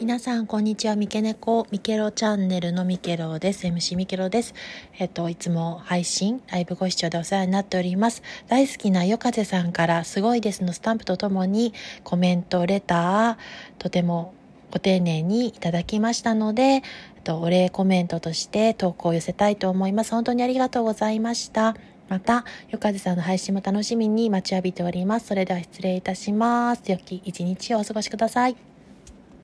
皆さん、こんにちは。みけねこ、みけろチャンネルのみけろです。MC みけろです。えっと、いつも配信、ライブご視聴でお世話になっております。大好きなよかぜさんから、すごいですのスタンプとともに、コメント、レター、とてもご丁寧にいただきましたので、とお礼コメントとして投稿を寄せたいと思います。本当にありがとうございました。また、よかぜさんの配信も楽しみに待ちわびております。それでは失礼いたします。良き一日をお過ごしください。